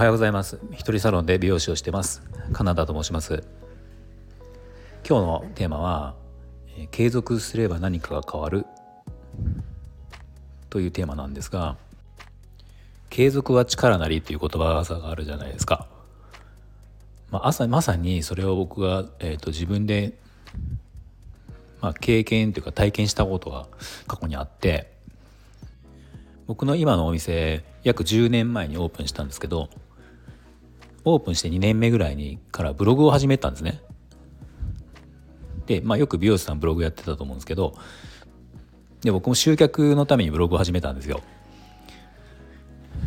おはようございます。一人サロンで美容師をしてます。カナダと申します。今日のテーマは継続すれば何かが変わる。というテーマなんですが継続は力なりという言葉があるじゃないですか。まあ、朝まさにそれを僕が、えーと、自分で、まあ、経験というか体験したことが過去にあって僕の今のお店約10年前にオープンしたんですけどオープンして2年目ぐらいにからブログを始めたんですね。で、まあ、よく美容師さんブログやってたと思うんですけどで僕も集客のためにブログを始めたんですよ。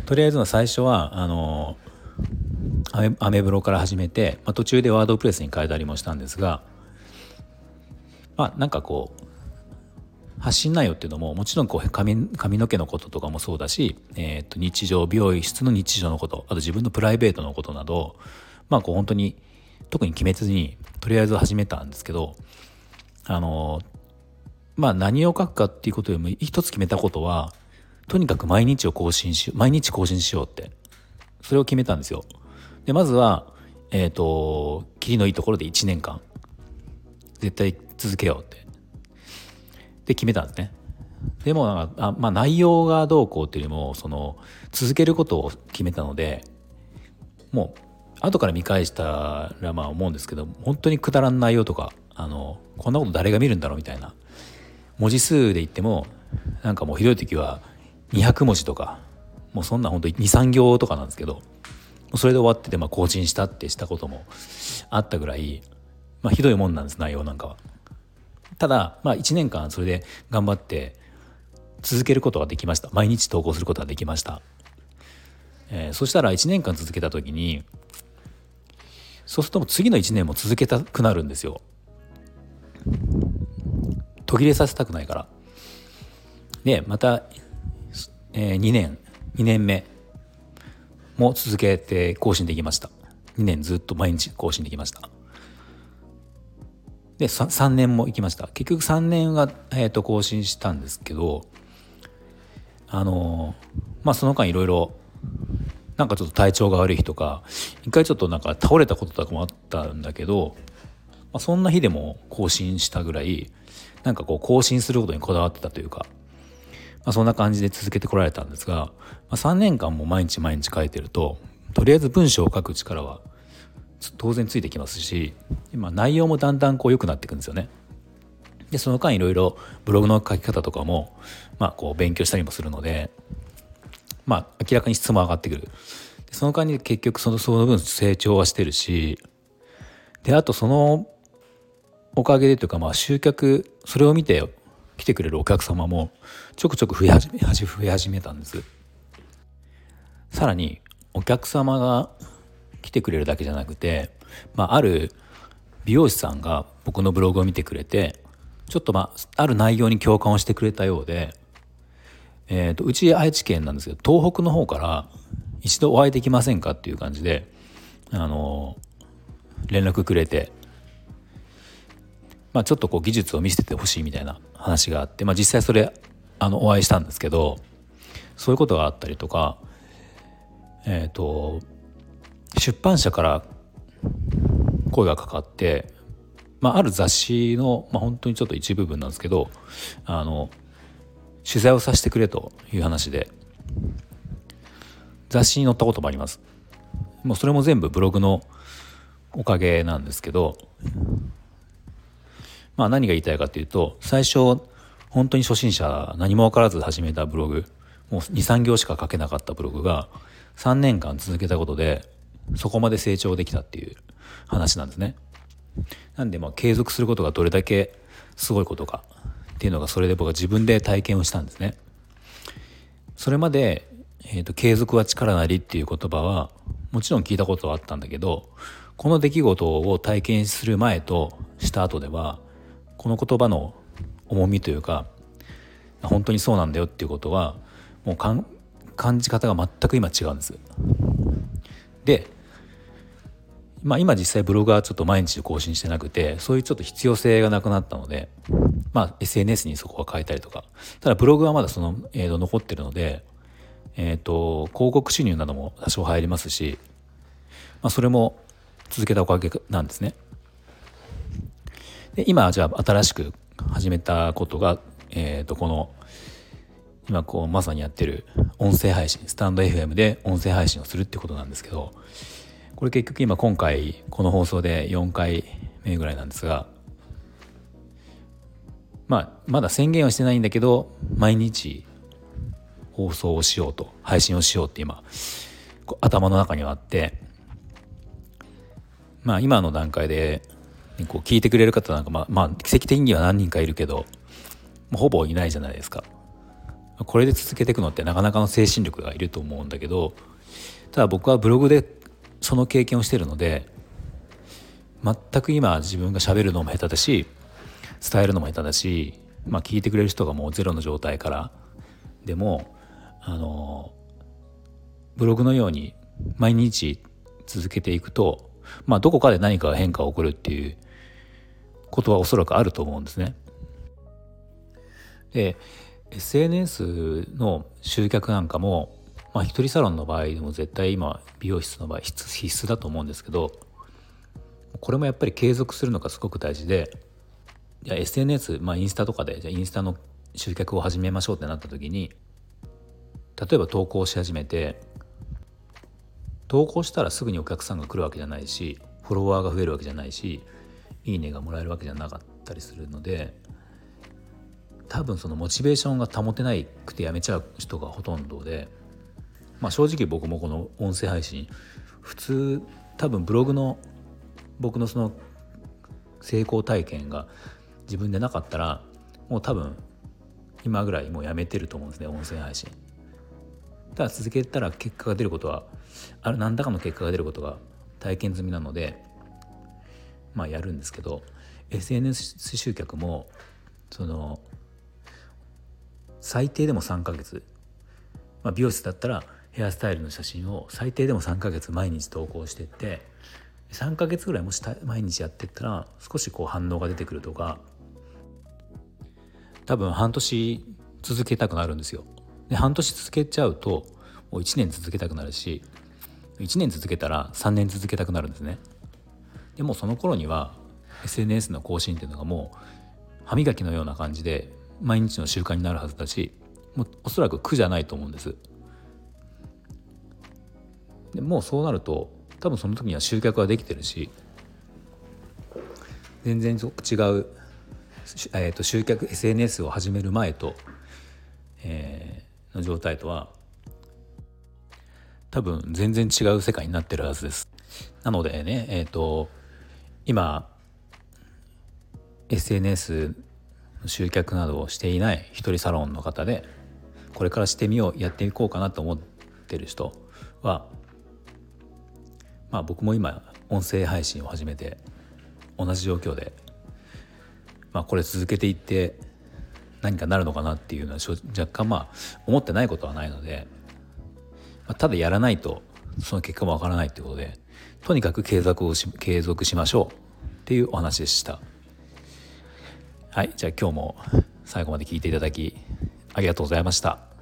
とりあえずの最初はあのアメブロから始めて、まあ、途中でワードプレスに変えたりもしたんですがまあなんかこう発信内容っていうのももちろんこう髪髪の毛のこととかもそうだし、えー、と日常美容室の日常のことあと自分のプライベートのことなどまあこう本当に特に決めずにとりあえず始めたんですけどあのまあ何を書くかっていうことよりも一つ決めたことはとにかく毎日を更新し毎日更新しようってそれを決めたんですよ。でまずはえっ、ー、と切りのいいところで1年間絶対続けようってで決めたんですね。でもあ、まあ、内容がどうこうっていうよりもその続けることを決めたのでもう後から見返したらまあ思うんですけど本当にくだらん内容とかあのこんなこと誰が見るんだろうみたいな文字数で言ってもなんかもうひどい時は200文字とかもうそんな本当に23行とかなんですけどそれで終わってて、ま、更新したってしたこともあったぐらい、まあ、ひどいもんなんです内容なんかは。ただ、まあ、1年間それで頑張って続けることができました。毎日投稿することができました、えー、そしたら1年間続けた時にそうすると次の1年も続けたくなるんですよ。途切れさせたくないから。でまた、えー、2年2年目も続けて更新できました。2年ずっと毎日更新できました。で 3, 3年も行きました。結局3年は、えー、と更新したんですけどあのまあその間いろいろなんかちょっと体調が悪い日とか一回ちょっとなんか倒れたこととかもあったんだけど、まあ、そんな日でも更新したぐらいなんかこう更新することにこだわってたというかまあ、そんな感じで続けてこられたんですが、まあ、3年間も毎日毎日書いてるととりあえず文章を書く力は当然ついてきますし今内容もだんだんこう良くなっていくんですよね。でその間いろいろブログの書き方とかも、まあ、こう勉強したりもするので、まあ、明らかに質も上がってくる。その間に結局そのその分成長はしてるしであとそのおかげでというかまあ集客それを見て来てくれるお客様もちょくちょく増え始め増え始めたんですさらにお客様が来てくれるだけじゃなくて、まあ、ある美容師さんが僕のブログを見てくれてちょっとまあある内容に共感をしてくれたようで、えーと、うち愛知県なんですけど東北の方から一度お会いできませんかっていう感じであの連絡くれてまあ、ちょっとこう技術を見せててほしいみたいな話があって、まあ、実際それあのお会いしたんですけどそういうことがあったりとか、えーと、出版社から声がかかって、まあ、ある雑誌の、まあ、本当にちょっと一部分なんですけどあの取材をさせてくれという話で雑誌に載ったこともあります。もうそれも全部ブログのおかげなんですけどまあ何が言いたいかというと最初本当に初心者何も分からず始めたブログもう23行しか書けなかったブログが3年間続けたことでそこまで成長できたっていう話なんですね。なんでまあ継続することがどれだけすごいことかっていうのがそれで僕は自分で体験をしたんですね。それまで、えーと、継続は力なりっていう言葉はもちろん聞いたことはあったんだけどこの出来事を体験する前とした後ではこの言葉の重みというか本当にそうなんだよっていうことはもう感じ方が全く今違うんです。で、まあ、今実際ブログはちょっと毎日更新してなくてそういうちょっと必要性がなくなったので、まあ、SNS にそこは変えたりとかただブログはまだその、えー、残ってるので、えーと、広告収入なども多少入りますし、まあ、それも続けたおかげなんですね。で今じゃあ新しく始めたことが、えー、とこの今こうまさにやってる音声配信スタンド FM で音声配信をするってことなんですけどこれ結局今今回この放送で4回目ぐらいなんですがまあまだ宣言はしてないんだけど毎日放送をしようと配信をしようって今頭の中にはあってまあ今の段階でこう聞いてくれる方なんかまあ、まあ、奇跡的には何人かいるけどほぼいないじゃないですか。これで続けていくのってなかなかの精神力がいると思うんだけどただ僕はブログでその経験をしてるので全く今自分がしゃべるのも下手だし伝えるのも下手だし、まあ、聞いてくれる人がもうゼロの状態からでもあのブログのように毎日続けていくと、まあ、どこかで何か変化が起こるっていうことはおそらくあると思うんですね。で SNS の集客なんかも、まあ、一人サロンの場合でも絶対今美容室の場合必須だと思うんですけどこれもやっぱり継続するのがすごく大事でじゃ SNS、まあ、インスタとかでじゃインスタの集客を始めましょうってなった時に例えば投稿し始めて投稿したらすぐにお客さんが来るわけじゃないしフォロワーが増えるわけじゃないしいいねがもらえるわけじゃなかったりするので多分そのモチベーションが保てないくてやめちゃう人がほとんどで、まあ、正直僕もこの音声配信普通多分ブログの僕のその成功体験が自分でなかったらもう多分今ぐらいもうやめてると思うんですね音声配信。ただ続けたら結果が出ることはある何らかの結果が出ることが体験済みなのでまあやるんですけど SNS 集客もその最低でも3ヶ月、まあ、美容室だったらヘアスタイルの写真を最低でも3ヶ月毎日投稿してって3ヶ月ぐらいもし毎日やってったら少しこう反応が出てくるとか多分半年続けたくなるんですよ。で半年続けちゃうともう1年続けたくなるし1年続けたら3年続けたくなるんですね。でもその頃には SNS の更新っていうのがもう歯磨きのような感じで毎日の習慣になるはずだしもうおそらく苦じゃないと思うんです。でもうそうなると多分その時には集客はできてるし全然違う、えー、と集客 SNS を始める前と、えー、の状態とは多分全然違う世界になってるはずです。なのでねえっ、ー、と今 SNS の集客などをしていない一人サロンの方でこれからしてみようやっていこうかなと思ってる人はまあ僕も今音声配信を始めて同じ状況で、まあ、これ続けていって何かなるのかなっていうのは若干まあ思ってないことはないので、まあ、ただやらないとその結果もわからないっていうことでとにかく継続をし継続しましょうっていうお話でした。はいじゃあ今日も最後まで聞いていただきありがとうございました。